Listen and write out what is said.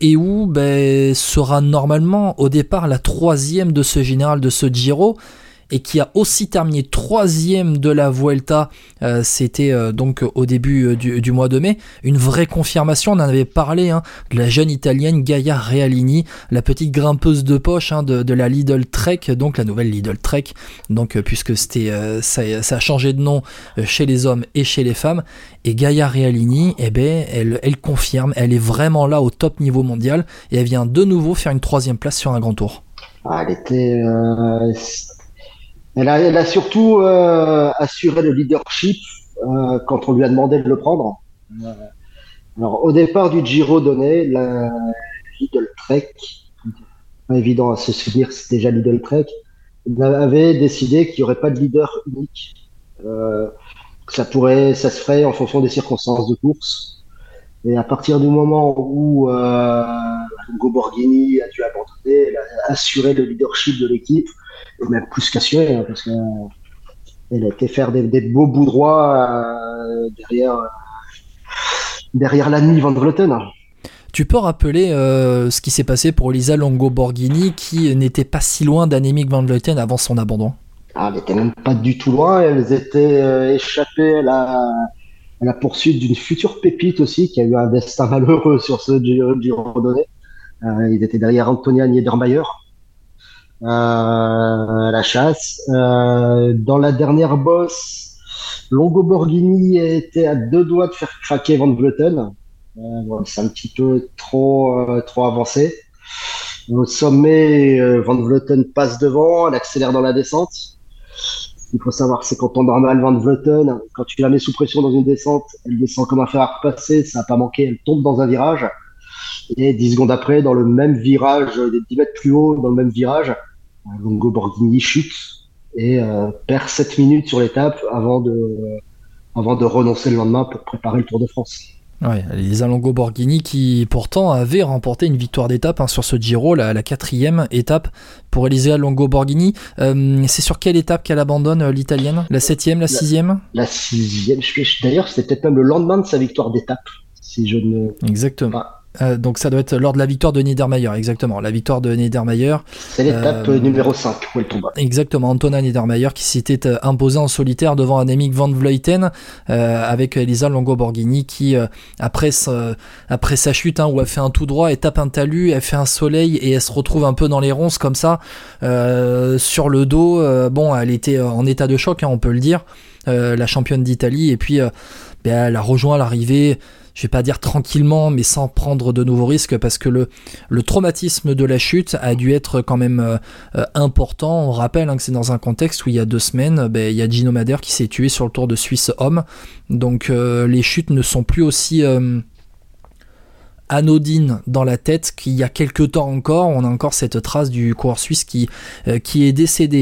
et où ben, sera normalement au départ la troisième de ce général de ce Giro et qui a aussi terminé troisième de la Vuelta, euh, c'était euh, donc au début euh, du, mois de mai. Une vraie confirmation, on en avait parlé, hein, de la jeune italienne Gaia Realini, la petite grimpeuse de poche hein, de, la Lidl Trek, donc la nouvelle Lidl Trek, donc puisque ça, a changé de nom chez les hommes et chez les femmes. Et Gaia Realini, eh ben, elle, elle confirme, elle est vraiment là au top niveau mondial et elle vient de nouveau faire une troisième place sur un grand tour. Ah, elle était elle a, surtout euh, assuré le leadership euh, quand on lui a demandé de le prendre. Euh, alors, au départ du Giro donné, la Lidl Trek, pas évident à se souvenir, c'est déjà Lidl Trek, avait décidé qu'il n'y aurait pas de leader unique. que ça pourrait, ça se ferait en fonction des circonstances de course. Et à partir du moment où euh, Borghini a dû abandonner, elle a assuré le leadership de l'équipe même plus qu'assuré, hein, parce qu'elle a été faire des, beaux bouts droits euh, derrière, derrière l'ami Van Vleuten. Tu peux rappeler euh, ce qui s'est passé pour Lisa Longo Borghini, qui n'était pas si loin d'Annemiek Van Vleuten avant son abandon? Ah, Elle n'était même pas du tout loin, elles étaient euh, échappées à la, la poursuite d'une future pépite aussi, qui a eu un destin malheureux sur ce Giro donné. ils étaient derrière Antonia Niedermayer, euh, la chasse. Euh, dans la dernière bosse, Longo Borghini était à deux doigts de faire craquer Van Vleuten. Euh, c'est un petit peu trop, trop avancé. Au sommet, Van Vleuten passe devant, elle accélère dans la descente. Il faut savoir, c'est quand on normal Van Vleuten, quand tu la mets sous pression dans une descente, elle descend comme un fer à repasser, ça n'a pas manqué, elle tombe dans un virage. Et dix secondes après, dans le même virage, 10 mètres plus haut, dans le même virage, Longo Borghini chute et euh, perd 7 minutes sur l'étape avant de, avant de renoncer le lendemain pour préparer le Tour de France. Ouais, Elisa Longo Borghini qui pourtant avait remporté une victoire d'étape hein, sur ce Giro, la, quatrième étape pour Elisa Longo Borghini. Euh, c'est sur quelle étape qu'elle abandonne euh, l'italienne? La septième, la sixième? La, sixième. D'ailleurs, c'était peut-être même le lendemain de sa victoire d'étape, si je ne. Exactement. Euh, donc ça doit être lors de la victoire de Niedermayer, exactement. La victoire de Niedermayer. C'est l'étape euh, numéro 5 où elle tombe. Exactement, Antonin Niedermayer qui s'était euh, imposé en solitaire devant Annemiek van Vleuten avec Elisa Longo-Borghini qui, après, sa, après sa chute, hein, où elle fait un tout droit, elle tape un talus, elle fait un soleil et elle se retrouve un peu dans les ronces comme ça, sur le dos. bon, elle était en état de choc, hein, on peut le dire, la championne d'Italie. Et puis, ben, elle a rejoint l'arrivée je vais pas dire tranquillement, mais sans prendre de nouveaux risques, parce que le, traumatisme de la chute a dû être quand même euh, euh, important. On rappelle hein, que c'est dans un contexte où il y a deux semaines, ben, il y a Gino Madère qui s'est tué sur le Tour de Suisse homme. Donc euh, les chutes ne sont plus aussi anodine dans la tête qu'il y a quelques temps encore, on a encore cette trace du coureur suisse qui est décédé